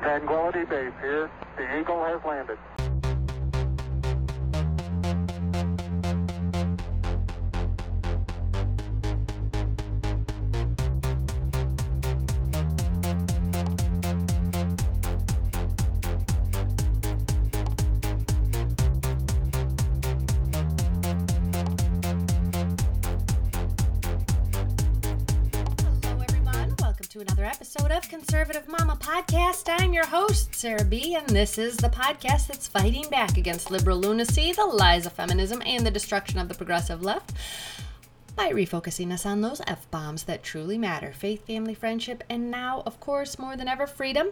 Tranquility Base here. The Eagle has landed. Hello, everyone. Welcome to another episode of Conservative Mama Podcast. Your host, Sarah B., and this is the podcast that's fighting back against liberal lunacy, the lies of feminism, and the destruction of the progressive left by refocusing us on those F bombs that truly matter faith, family, friendship, and now, of course, more than ever, freedom.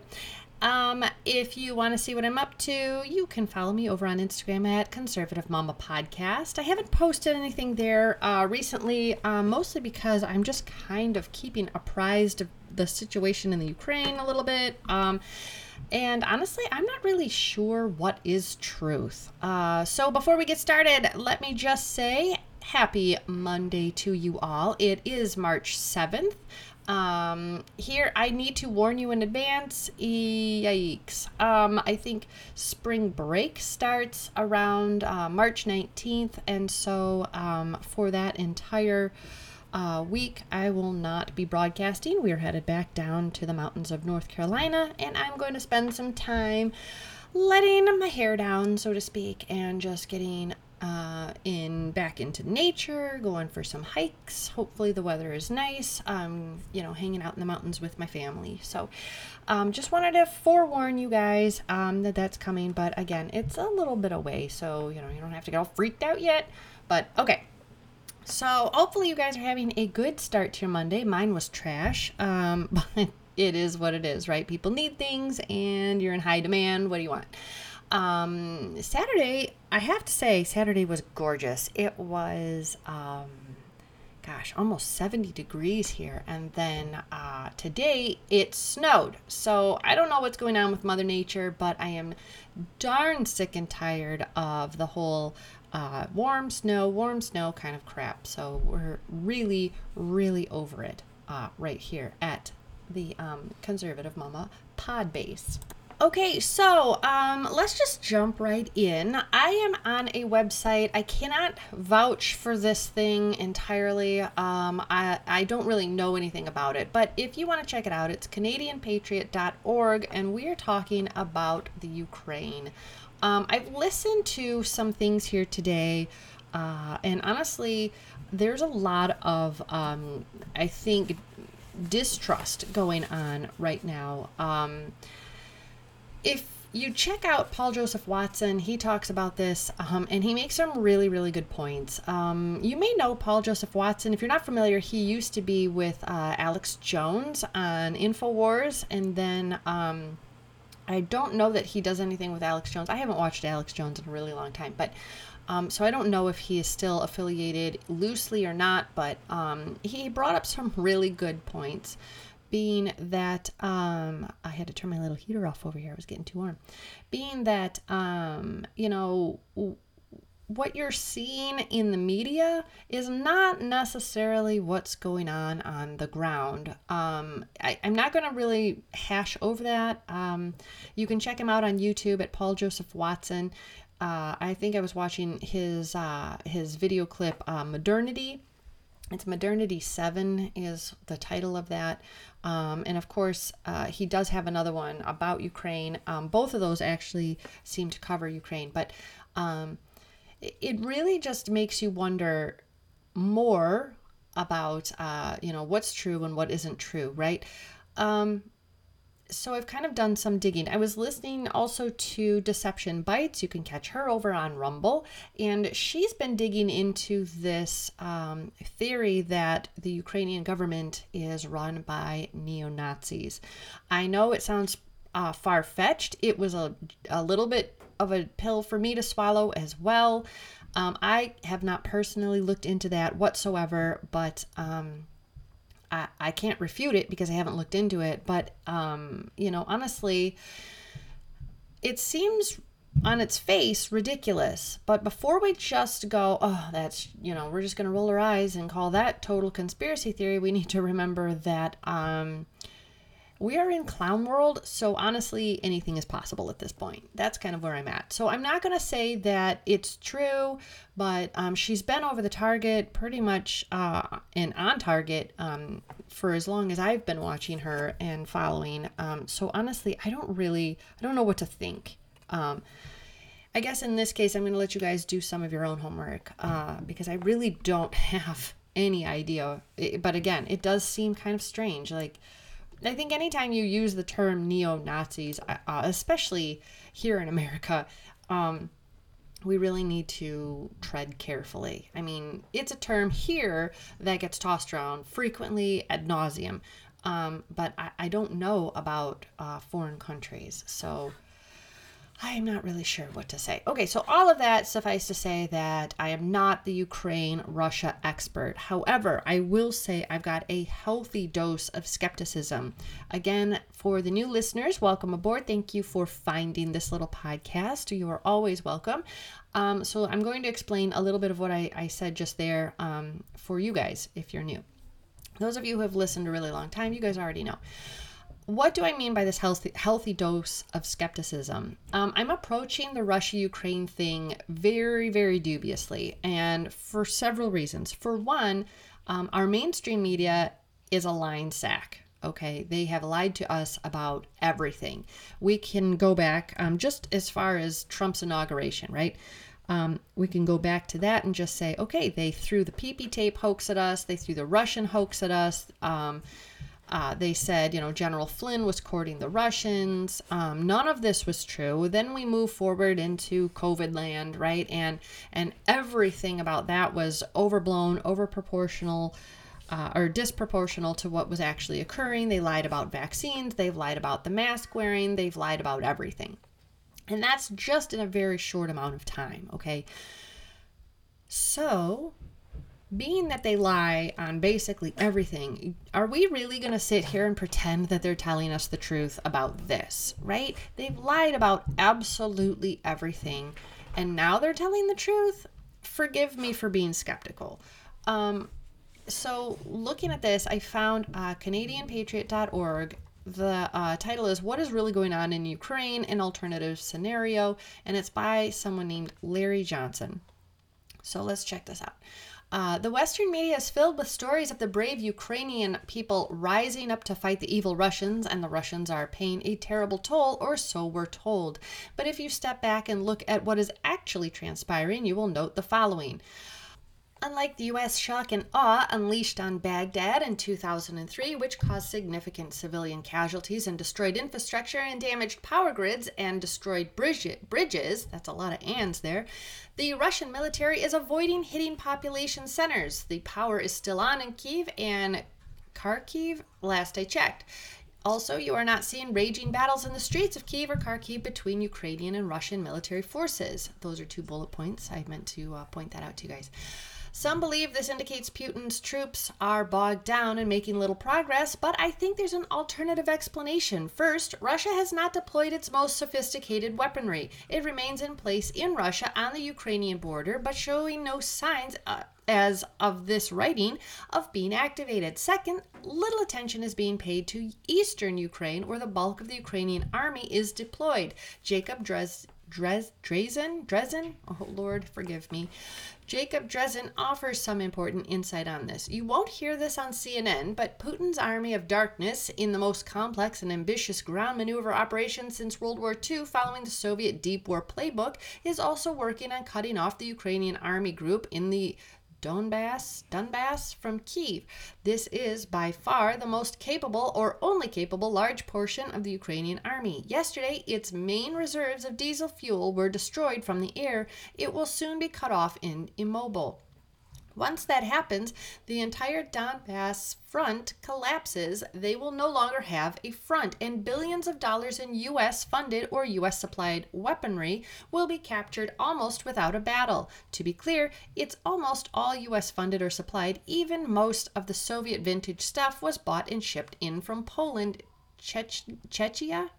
Um, if you want to see what I'm up to, you can follow me over on Instagram at Conservative Mama Podcast. I haven't posted anything there uh, recently, um, mostly because I'm just kind of keeping apprised of the situation in the Ukraine a little bit. Um, and honestly, I'm not really sure what is truth. Uh, so before we get started, let me just say happy Monday to you all. It is March 7th. Um, here, I need to warn you in advance. Yikes. Um, I think spring break starts around uh, March 19th, and so um, for that entire uh, week, I will not be broadcasting. We are headed back down to the mountains of North Carolina, and I'm going to spend some time letting my hair down, so to speak, and just getting uh, in back into nature, going for some hikes. Hopefully, the weather is nice. Um, you know, hanging out in the mountains with my family. So, um, just wanted to forewarn you guys um, that that's coming. But again, it's a little bit away, so you know you don't have to get all freaked out yet. But okay. So hopefully you guys are having a good start to your Monday. Mine was trash, um, but it is what it is, right? People need things, and you're in high demand. What do you want? Um, Saturday, I have to say, Saturday was gorgeous. It was, um, gosh, almost 70 degrees here. And then uh, today it snowed. So I don't know what's going on with Mother Nature, but I am darn sick and tired of the whole uh, warm snow, warm snow kind of crap. So we're really, really over it uh, right here at the um, Conservative Mama pod base. Okay, so um, let's just jump right in. I am on a website. I cannot vouch for this thing entirely. Um, I, I don't really know anything about it, but if you want to check it out, it's CanadianPatriot.org, and we are talking about the Ukraine. Um, I've listened to some things here today, uh, and honestly, there's a lot of, um, I think, distrust going on right now. If you check out Paul Joseph Watson, he talks about this um, and he makes some really, really good points. Um, you may know Paul Joseph Watson. If you're not familiar, he used to be with uh, Alex Jones on InfoWars. And then um, I don't know that he does anything with Alex Jones. I haven't watched Alex Jones in a really long time, but. Um, so I don't know if he is still affiliated loosely or not, but um, he brought up some really good points being that um, I had to turn my little heater off over here. It was getting too warm. Being that um, you know w- what you're seeing in the media is not necessarily what's going on on the ground. Um, I, am not going to really hash over that. Um, you can check him out on YouTube at Paul Joseph Watson. Uh, I think I was watching his uh, his video clip, uh, Modernity. It's Modernity 7 is the title of that. Um, and of course, uh, he does have another one about Ukraine. Um, both of those actually seem to cover Ukraine. But um, it really just makes you wonder more about, uh, you know, what's true and what isn't true, right? So I've kind of done some digging. I was listening also to Deception Bytes. You can catch her over on Rumble, and she's been digging into this um, theory that the Ukrainian government is run by neo Nazis. I know it sounds uh, far fetched. It was a, a little bit of a pill for me to swallow as well. Um, I have not personally looked into that whatsoever, but. Um, I, I can't refute it because I haven't looked into it. But, um, you know, honestly, it seems on its face ridiculous. But before we just go, oh, that's, you know, we're just going to roll our eyes and call that total conspiracy theory, we need to remember that um, we are in clown world, so honestly, anything is possible at this point. That's kind of where I'm at. So I'm not going to say that it's true, but um, she's been over the target pretty much uh, and on target um, for as long as I've been watching her and following. Um, so honestly, I don't really, I don't know what to think. Um, I guess in this case, I'm going to let you guys do some of your own homework uh, because I really don't have any idea. But again, it does seem kind of strange. Like, I think anytime you use the term neo Nazis, uh, especially here in America, um, we really need to tread carefully. I mean, it's a term here that gets tossed around frequently ad nauseum, um, but I, I, don't know about uh, foreign countries. So I'm not really sure what to say. Okay, so all of that suffice to say that I am not the Ukraine Russia expert. However, I will say I've got a healthy dose of skepticism. Again, for the new listeners, welcome aboard. Thank you for finding this little podcast. You are always welcome. Um, so, I'm going to explain a little bit of what I, I said just there um, for you guys if you're new. Those of you who have listened a really long time, you guys already know what do I mean by this healthy, healthy dose of skepticism? Um, I'm approaching the Russia Ukraine thing very, very dubiously, and for several reasons. For one, um, our mainstream media is a lying sack. Okay, they have lied to us about everything. We can go back um, just as far as Trump's inauguration, right? Um, we can go back to that and just say, okay, they threw the PP tape hoax at us, they threw the Russian hoax at us. Um, uh, they said, you know, General Flynn was courting the Russians. Um, none of this was true. Then we move forward into COVID land, right? And and everything about that was overblown, overproportional, uh, or disproportional to what was actually occurring. They lied about vaccines. They've lied about the mask wearing. They've lied about everything, and that's just in a very short amount of time. Okay. So being that they lie on basically everything, are we really going to sit here and pretend that they're telling us the truth about this, right? They've lied about absolutely everything, and now they're telling the truth? Forgive me for being skeptical. Um, so, looking at this, I found uh, CanadianPatriot.org. The uh, title is What is Really Going On in Ukraine? An Alternative Scenario, and it's by someone named Larry Johnson. So, let's check this out. Uh, the Western media is filled with stories of the brave Ukrainian people rising up to fight the evil Russians, and the Russians are paying a terrible toll, or so we're told. But if you step back and look at what is actually transpiring, you will note the following. Unlike the US shock and awe unleashed on Baghdad in 2003, which caused significant civilian casualties and destroyed infrastructure and damaged power grids and destroyed bridges, that's a lot of ands there, the Russian military is avoiding hitting population centers. The power is still on in Kiev and Kharkiv, last I checked. Also, you are not seeing raging battles in the streets of Kiev or Kharkiv between Ukrainian and Russian military forces. Those are two bullet points. I meant to uh, point that out to you guys. Some believe this indicates Putin's troops are bogged down and making little progress, but I think there's an alternative explanation. First, Russia has not deployed its most sophisticated weaponry. It remains in place in Russia on the Ukrainian border, but showing no signs uh, as of this writing of being activated. Second, little attention is being paid to eastern Ukraine, where the bulk of the Ukrainian army is deployed. Jacob Dres Dres- Drazen, oh Lord, forgive me. Jacob Dreizin offers some important insight on this. You won't hear this on CNN, but Putin's army of darkness, in the most complex and ambitious ground maneuver operation since World War II following the Soviet deep war playbook, is also working on cutting off the Ukrainian army group in the Donbass, Donbass from Kiev. This is by far the most capable or only capable large portion of the Ukrainian army. Yesterday, its main reserves of diesel fuel were destroyed from the air. It will soon be cut off in immobile. Once that happens, the entire Donbass front collapses. They will no longer have a front, and billions of dollars in U.S. funded or U.S. supplied weaponry will be captured almost without a battle. To be clear, it's almost all U.S. funded or supplied. Even most of the Soviet vintage stuff was bought and shipped in from Poland, Chech- Czechia,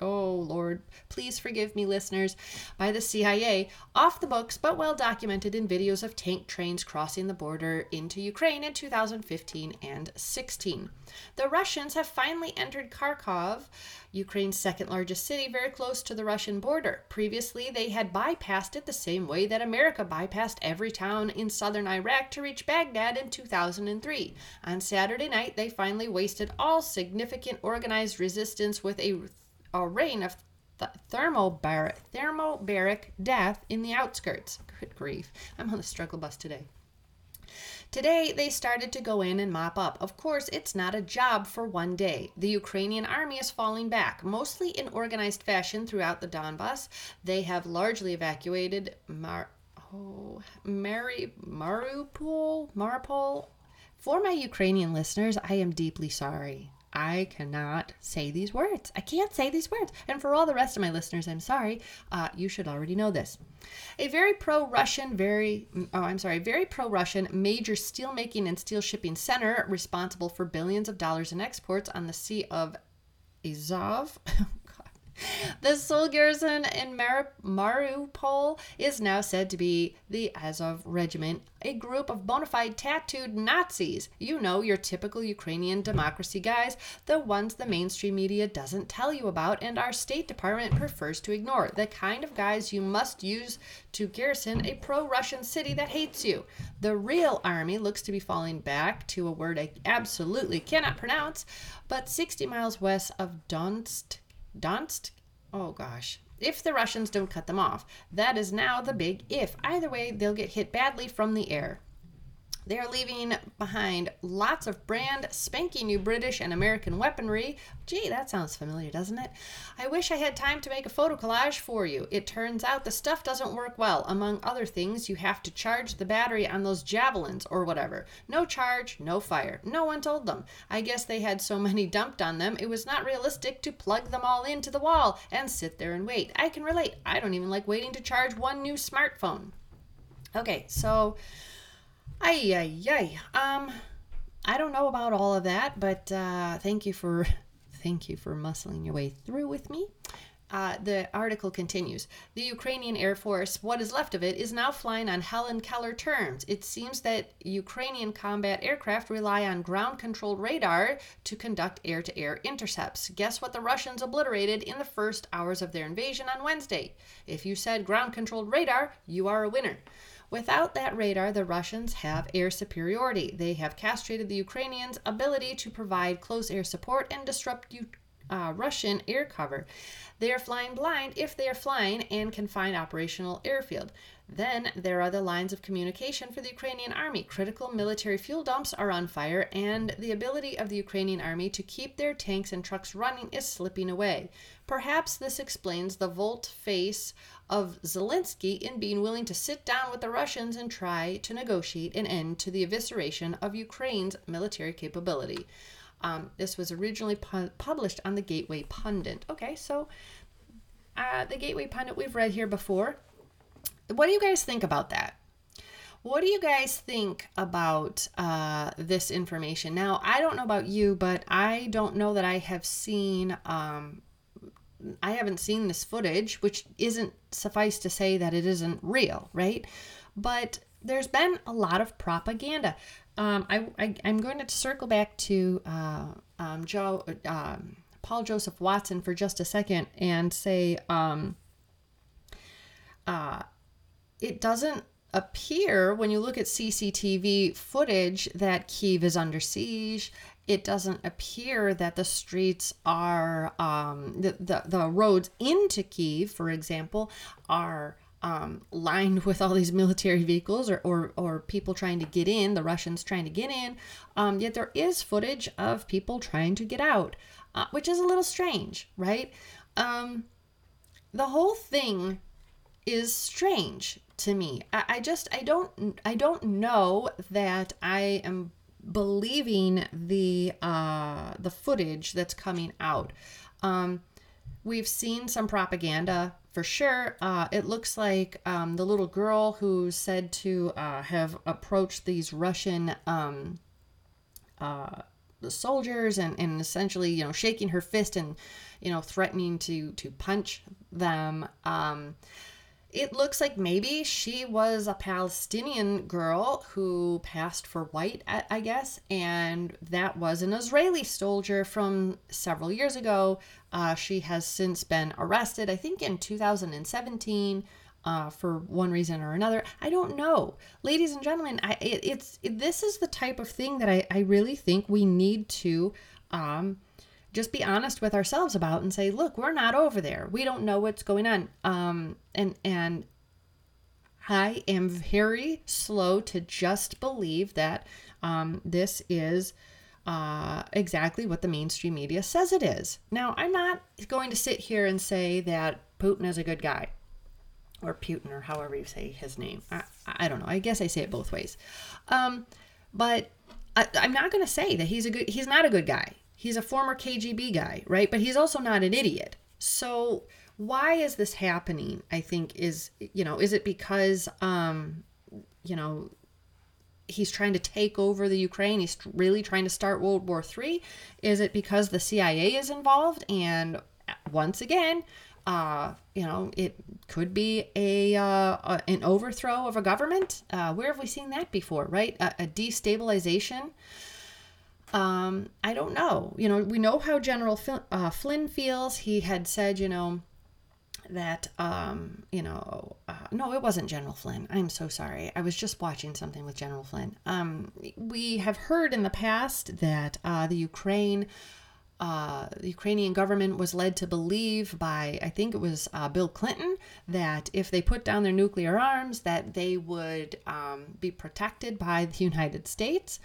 oh Lord, please forgive me, listeners, by the CIA, off the books but well documented in videos of tank trains crossing the border into Ukraine in 2015 and 16. The Russians have finally entered Kharkov, Ukraine's second largest city, very close to the Russian border. Previously, they had bypassed it the same way that America bypassed every town in southern Iraq to reach Baghdad in 2003. On Saturday night, they finally wasted all significant organized resistance with a a reign of th- thermobaric, thermobaric death in the outskirts. Good grief. I'm on the struggle bus today. Today, they started to go in and mop up. Of course, it's not a job for one day. The Ukrainian army is falling back, mostly in organized fashion throughout the Donbass. They have largely evacuated Mar- oh, Mary, Mariupol, Mariupol. For my Ukrainian listeners, I am deeply sorry. I cannot say these words. I can't say these words. And for all the rest of my listeners, I'm sorry. Uh, you should already know this. A very pro Russian, very, oh, I'm sorry, very pro Russian major steelmaking and steel shipping center responsible for billions of dollars in exports on the Sea of Azov. The sole garrison in Mar- is now said to be the Azov Regiment, a group of bona fide tattooed Nazis. You know, your typical Ukrainian democracy guys, the ones the mainstream media doesn't tell you about and our State Department prefers to ignore. The kind of guys you must use to garrison a pro Russian city that hates you. The real army looks to be falling back to a word I absolutely cannot pronounce, but 60 miles west of Donetsk. Donetsk? Oh gosh. If the Russians don't cut them off, that is now the big if. Either way, they'll get hit badly from the air. They are leaving behind lots of brand spanking new British and American weaponry. Gee, that sounds familiar, doesn't it? I wish I had time to make a photo collage for you. It turns out the stuff doesn't work well. Among other things, you have to charge the battery on those javelins or whatever. No charge, no fire. No one told them. I guess they had so many dumped on them, it was not realistic to plug them all into the wall and sit there and wait. I can relate. I don't even like waiting to charge one new smartphone. Okay, so Ay, ay, ay. Um, I don't know about all of that, but uh, thank you for thank you for muscling your way through with me. Uh, the article continues. The Ukrainian Air Force, what is left of it, is now flying on Helen Keller terms. It seems that Ukrainian combat aircraft rely on ground controlled radar to conduct air to air intercepts. Guess what the Russians obliterated in the first hours of their invasion on Wednesday? If you said ground controlled radar, you are a winner. Without that radar, the Russians have air superiority. They have castrated the Ukrainians' ability to provide close air support and disrupt U- uh, Russian air cover. They are flying blind if they are flying and can find operational airfield. Then there are the lines of communication for the Ukrainian army. Critical military fuel dumps are on fire, and the ability of the Ukrainian army to keep their tanks and trucks running is slipping away. Perhaps this explains the volte face of Zelensky in being willing to sit down with the Russians and try to negotiate an end to the evisceration of Ukraine's military capability. Um, this was originally pu- published on the Gateway Pundit. Okay, so uh, the Gateway Pundit we've read here before. What do you guys think about that? What do you guys think about uh, this information? Now, I don't know about you, but I don't know that I have seen um, I haven't seen this footage, which isn't suffice to say that it isn't real, right? But there's been a lot of propaganda. Um, I, am going to circle back to uh, um, Joe um, Paul Joseph Watson for just a second and say um, uh, it doesn't appear when you look at CCTV footage that Kiev is under siege it doesn't appear that the streets are um, the, the the roads into Kiev, for example, are um, lined with all these military vehicles or, or, or people trying to get in, the Russians trying to get in. Um, yet there is footage of people trying to get out, uh, which is a little strange, right? Um, the whole thing is strange to me. I, I just I don't I don't know that I am believing the uh, the footage that's coming out. Um, we've seen some propaganda for sure. Uh, it looks like um, the little girl who's said to uh, have approached these Russian um, uh, the soldiers and, and essentially, you know, shaking her fist and, you know, threatening to to punch them. Um, it looks like maybe she was a Palestinian girl who passed for white, I guess, and that was an Israeli soldier from several years ago. Uh, she has since been arrested, I think in 2017. Uh, for one reason or another. I don't know. Ladies and gentlemen, I, it, it's it, this is the type of thing that I, I really think we need to um, just be honest with ourselves about and say, look, we're not over there. We don't know what's going on. Um, and and I am very slow to just believe that um, this is uh, exactly what the mainstream media says it is. Now, I'm not going to sit here and say that Putin is a good guy, or Putin, or however you say his name. I, I don't know. I guess I say it both ways. Um, but I, I'm not going to say that he's a good. He's not a good guy. He's a former KGB guy, right? But he's also not an idiot. So why is this happening? I think is you know is it because um you know he's trying to take over the Ukraine. He's really trying to start World War III. Is it because the CIA is involved? And once again, uh, you know, it could be a, uh, a an overthrow of a government. Uh, where have we seen that before? Right, a, a destabilization. Um, I don't know. You know, we know how General uh, Flynn feels. He had said, you know, that um, you know, uh, no, it wasn't General Flynn. I'm so sorry. I was just watching something with General Flynn. Um, we have heard in the past that uh, the Ukraine. Uh, the Ukrainian government was led to believe by, I think it was uh, Bill Clinton, that if they put down their nuclear arms, that they would um, be protected by the United States.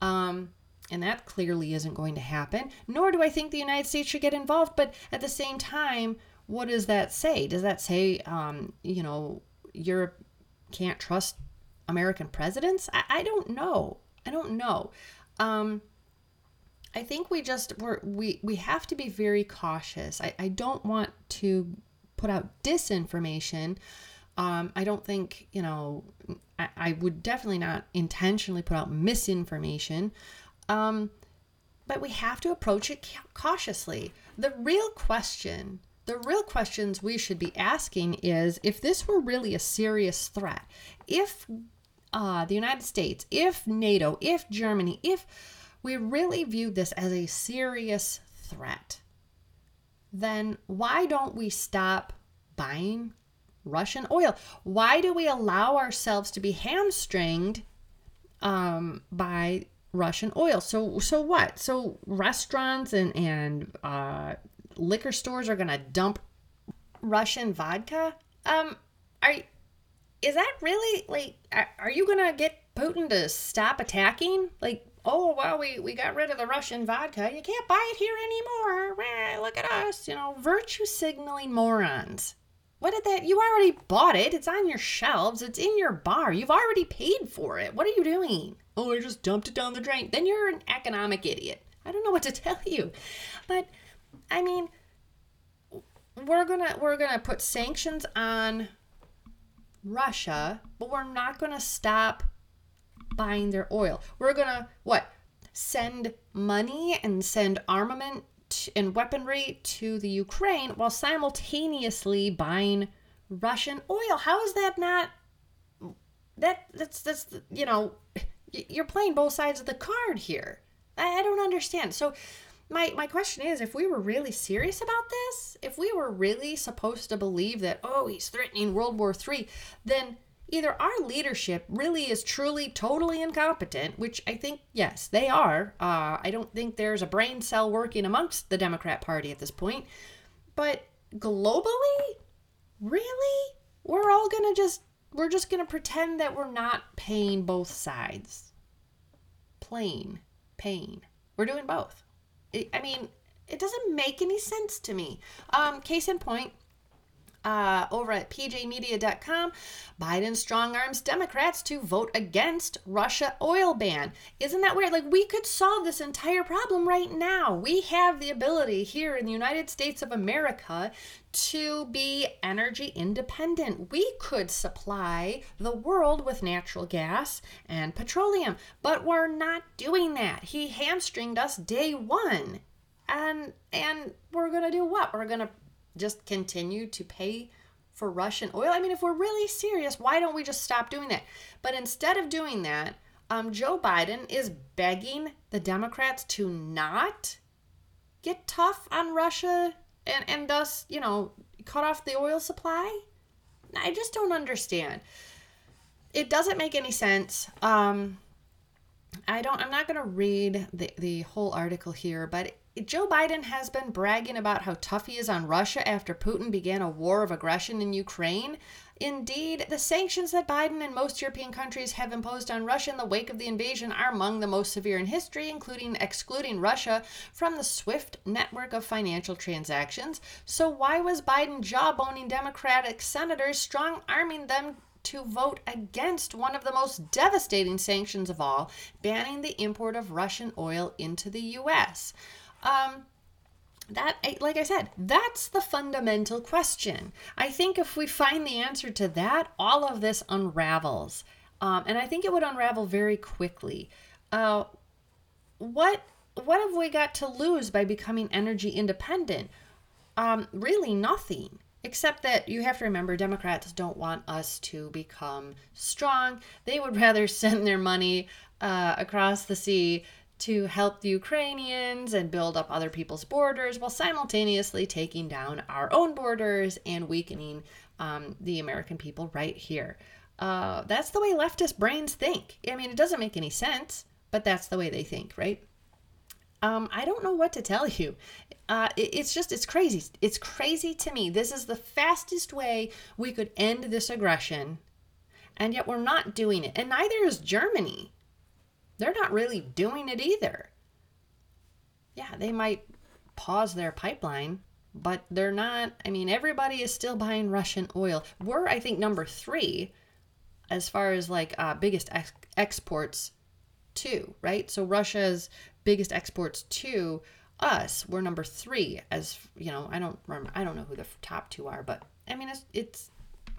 Um, and that clearly isn't going to happen. Nor do I think the United States should get involved. But at the same time, what does that say? Does that say, um, you know, Europe can't trust American presidents? I, I don't know. I don't know. Um, I think we just we're, we we have to be very cautious. I, I don't want to put out disinformation. Um, I don't think you know. I, I would definitely not intentionally put out misinformation. Um, but we have to approach it cautiously. The real question, the real questions we should be asking is if this were really a serious threat, if uh, the United States, if NATO, if Germany, if we really viewed this as a serious threat, then why don't we stop buying Russian oil? Why do we allow ourselves to be hamstringed um, by Russian oil. So so what? So restaurants and and uh, liquor stores are gonna dump Russian vodka. Um, are is that really like? Are you gonna get Putin to stop attacking? Like, oh well, we we got rid of the Russian vodka. You can't buy it here anymore. Look at us, you know, virtue signaling morons. What did that? You already bought it. It's on your shelves. It's in your bar. You've already paid for it. What are you doing? Oh, I just dumped it down the drain. Then you're an economic idiot. I don't know what to tell you. But I mean, we're going to we're going to put sanctions on Russia, but we're not going to stop buying their oil. We're going to what? Send money and send armament and weaponry to the Ukraine while simultaneously buying Russian oil. How is that not that that's that's you know you're playing both sides of the card here. I, I don't understand. So my my question is if we were really serious about this, if we were really supposed to believe that oh, he's threatening World War 3, then either our leadership really is truly totally incompetent, which I think, yes, they are. Uh, I don't think there's a brain cell working amongst the Democrat Party at this point. But globally, really? We're all going to just, we're just going to pretend that we're not paying both sides. Plain pain. We're doing both. I mean, it doesn't make any sense to me. Um, case in point, uh, over at pjmedia.com. Biden strong arms Democrats to vote against Russia oil ban. Isn't that weird? Like, we could solve this entire problem right now. We have the ability here in the United States of America to be energy independent. We could supply the world with natural gas and petroleum, but we're not doing that. He hamstringed us day one. And and we're going to do what? We're going to just continue to pay for Russian oil? I mean, if we're really serious, why don't we just stop doing that? But instead of doing that, um, Joe Biden is begging the Democrats to not get tough on Russia and, and thus, you know, cut off the oil supply. I just don't understand. It doesn't make any sense. Um, I don't. I'm not going to read the the whole article here, but Joe Biden has been bragging about how tough he is on Russia after Putin began a war of aggression in Ukraine. Indeed, the sanctions that Biden and most European countries have imposed on Russia in the wake of the invasion are among the most severe in history, including excluding Russia from the SWIFT network of financial transactions. So, why was Biden jawboning Democratic senators, strong arming them to vote against one of the most devastating sanctions of all, banning the import of Russian oil into the U.S.? Um, that like i said that's the fundamental question. I think if we find the answer to that all of this unravels. Um, and i think it would unravel very quickly. Uh, what what have we got to lose by becoming energy independent? Um, really nothing except that you have to remember democrats don't want us to become strong. They would rather send their money uh, across the sea to help the Ukrainians and build up other people's borders while simultaneously taking down our own borders and weakening um, the American people right here. Uh, that's the way leftist brains think. I mean, it doesn't make any sense, but that's the way they think, right? Um, I don't know what to tell you. Uh, it, it's just, it's crazy. It's crazy to me. This is the fastest way we could end this aggression, and yet we're not doing it. And neither is Germany they're not really doing it either. Yeah, they might pause their pipeline, but they're not. I mean, everybody is still buying Russian oil. We're, I think, number three as far as like uh, biggest ex- exports to, right? So Russia's biggest exports to us, we're number three. As you know, I don't remember. I don't know who the top two are, but I mean, it's it's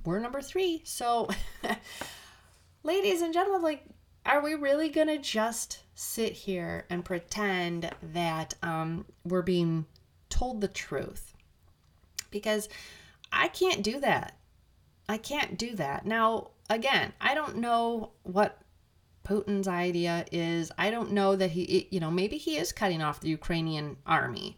we're number three. So, ladies and gentlemen, like are we really going to just sit here and pretend that um, we're being told the truth? Because I can't do that. I can't do that. Now, again, I don't know what Putin's idea is. I don't know that he, you know, maybe he is cutting off the Ukrainian army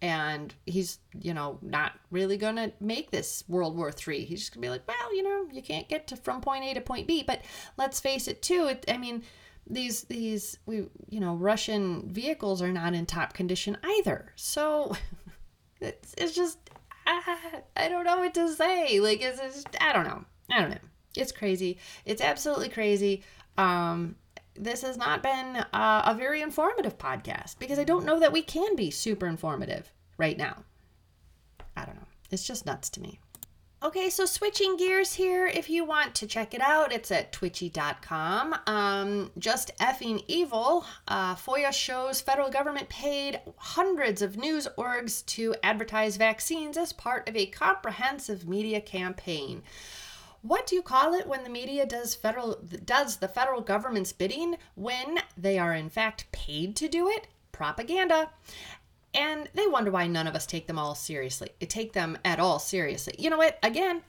and he's you know not really gonna make this world war three. He's just gonna be like well you know you can't get to from point a to point b. But let's face it too it, i mean these these we you know russian vehicles are not in top condition either. So it's, it's just I, I don't know what to say. Like it's, it's i don't know. I don't know. It's crazy. It's absolutely crazy. Um this has not been uh, a very informative podcast because I don't know that we can be super informative right now. I don't know. It's just nuts to me. Okay, so switching gears here, if you want to check it out, it's at twitchy.com. Um, just effing evil. Uh, FOIA shows federal government paid hundreds of news orgs to advertise vaccines as part of a comprehensive media campaign what do you call it when the media does federal does the federal government's bidding when they are in fact paid to do it? Propaganda. And they wonder why none of us take them all seriously. Take them at all seriously. You know what? Again,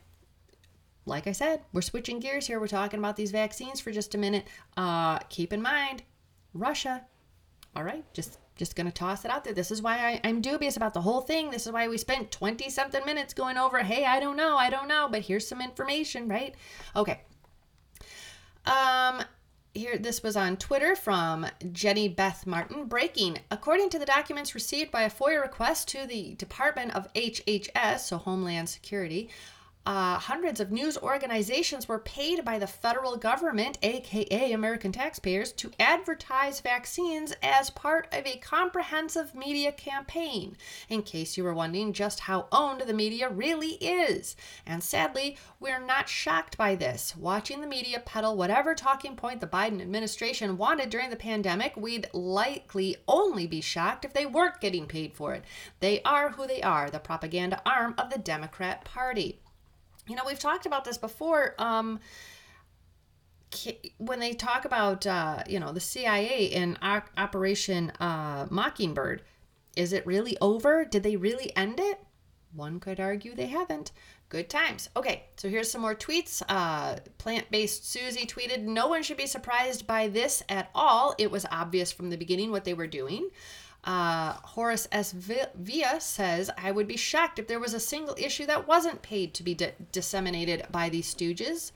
like I said, we're switching gears here. We're talking about these vaccines for just a minute. Uh, keep in mind, Russia. All right, just just going to toss it out there. This is why I, I'm dubious about the whole thing. This is why we spent 20 something minutes going over, hey, I don't know, I don't know, but here's some information, right? Okay. Um, here this was on Twitter from Jenny Beth Martin. Breaking. According to the documents received by a FOIA request to the Department of HHS, so Homeland Security, uh, hundreds of news organizations were paid by the federal government, aka American taxpayers, to advertise vaccines as part of a comprehensive media campaign, in case you were wondering just how owned the media really is. And sadly, we're not shocked by this. Watching the media peddle whatever talking point the Biden administration wanted during the pandemic, we'd likely only be shocked if they weren't getting paid for it. They are who they are, the propaganda arm of the Democrat Party you know, we've talked about this before. Um, when they talk about, uh, you know, the CIA and Operation uh, Mockingbird, is it really over? Did they really end it? One could argue they haven't. Good times. Okay, so here's some more tweets. Uh, Plant based Susie tweeted No one should be surprised by this at all. It was obvious from the beginning what they were doing. Uh, Horace S. Villa says, I would be shocked if there was a single issue that wasn't paid to be di- disseminated by these stooges.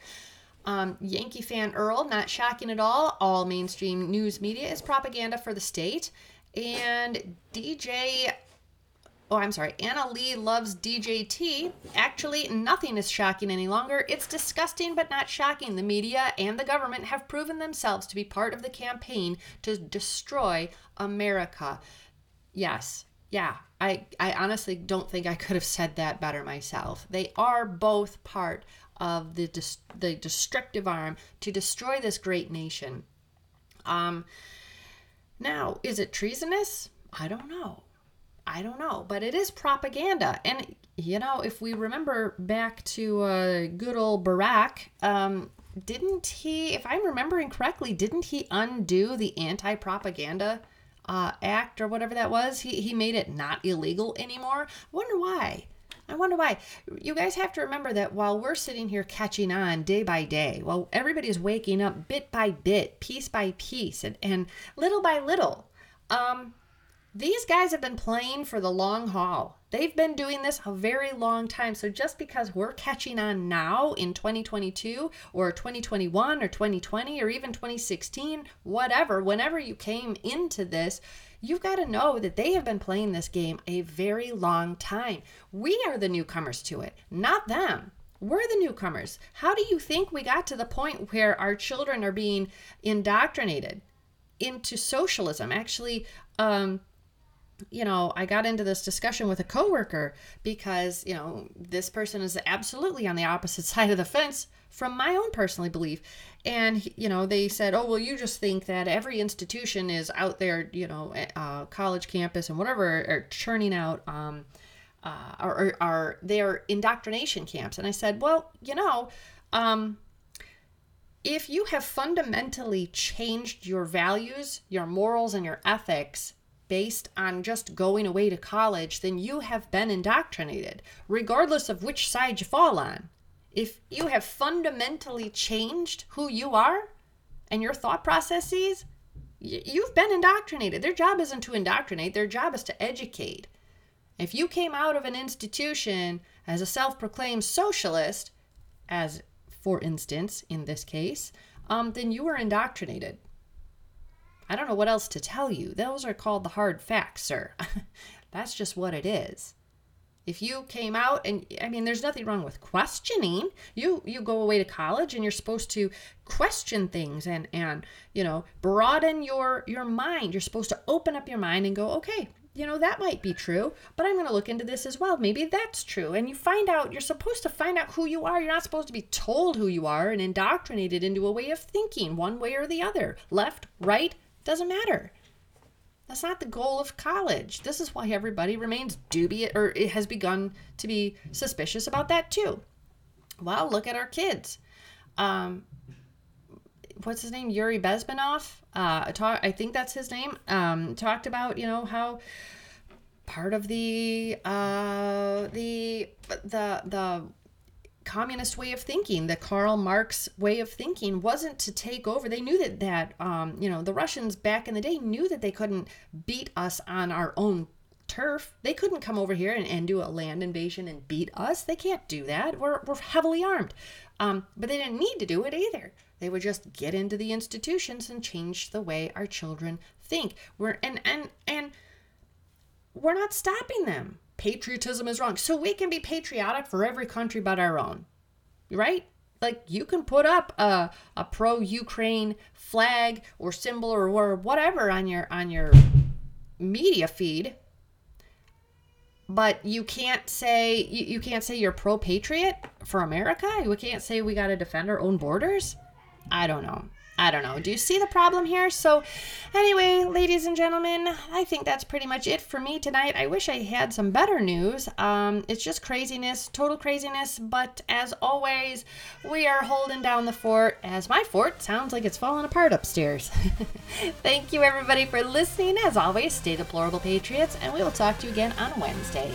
Um, Yankee fan Earl, not shocking at all. All mainstream news media is propaganda for the state. And DJ, oh, I'm sorry, Anna Lee loves DJT. Actually, nothing is shocking any longer. It's disgusting but not shocking. The media and the government have proven themselves to be part of the campaign to destroy America. Yes. Yeah. I, I honestly don't think I could have said that better myself. They are both part of the the destructive arm to destroy this great nation. Um now, is it treasonous? I don't know. I don't know, but it is propaganda. And you know, if we remember back to uh, good old Barack, um, didn't he, if I'm remembering correctly, didn't he undo the anti propaganda uh, act or whatever that was? He, he made it not illegal anymore. Wonder why. I wonder why. You guys have to remember that while we're sitting here catching on day by day, while everybody's waking up bit by bit, piece by piece, and, and little by little, um, these guys have been playing for the long haul. They've been doing this a very long time. So just because we're catching on now in 2022 or 2021 or 2020 or even 2016, whatever, whenever you came into this, you've got to know that they have been playing this game a very long time. We are the newcomers to it, not them. We're the newcomers. How do you think we got to the point where our children are being indoctrinated into socialism? Actually, um, you know, I got into this discussion with a coworker because, you know, this person is absolutely on the opposite side of the fence from my own personally belief. And, you know, they said, oh, well, you just think that every institution is out there, you know, uh, college campus and whatever, are churning out, um, uh, or, are their indoctrination camps. And I said, well, you know, um, if you have fundamentally changed your values, your morals, and your ethics based on just going away to college, then you have been indoctrinated, regardless of which side you fall on. If you have fundamentally changed who you are and your thought processes, you've been indoctrinated. Their job isn't to indoctrinate, their job is to educate. If you came out of an institution as a self proclaimed socialist, as for instance, in this case, um, then you were indoctrinated. I don't know what else to tell you. Those are called the hard facts, sir. That's just what it is. If you came out and I mean there's nothing wrong with questioning. You you go away to college and you're supposed to question things and and you know, broaden your your mind. You're supposed to open up your mind and go, "Okay, you know, that might be true, but I'm going to look into this as well. Maybe that's true. And you find out, you're supposed to find out who you are. You're not supposed to be told who you are and indoctrinated into a way of thinking, one way or the other, left, right, doesn't matter. That's not the goal of college. This is why everybody remains dubious or it has begun to be suspicious about that too. Well, look at our kids. Um, what's his name? Yuri Bezmenov. Uh, talk, I think that's his name. Um, talked about you know how part of the uh, the the the communist way of thinking, the Karl Marx way of thinking wasn't to take over. They knew that that um, you know the Russians back in the day knew that they couldn't beat us on our own turf. They couldn't come over here and, and do a land invasion and beat us. They can't do that. We're, we're heavily armed. Um, but they didn't need to do it either. They would just get into the institutions and change the way our children think. We're and and and we're not stopping them patriotism is wrong. So we can be patriotic for every country but our own, right? Like you can put up a, a pro Ukraine flag or symbol or, or whatever on your on your media feed, but you can't say you, you can't say you're pro patriot for America. You can't say we got to defend our own borders. I don't know. I don't know. Do you see the problem here? So, anyway, ladies and gentlemen, I think that's pretty much it for me tonight. I wish I had some better news. Um, it's just craziness, total craziness. But as always, we are holding down the fort as my fort sounds like it's falling apart upstairs. Thank you, everybody, for listening. As always, stay deplorable patriots, and we will talk to you again on Wednesday.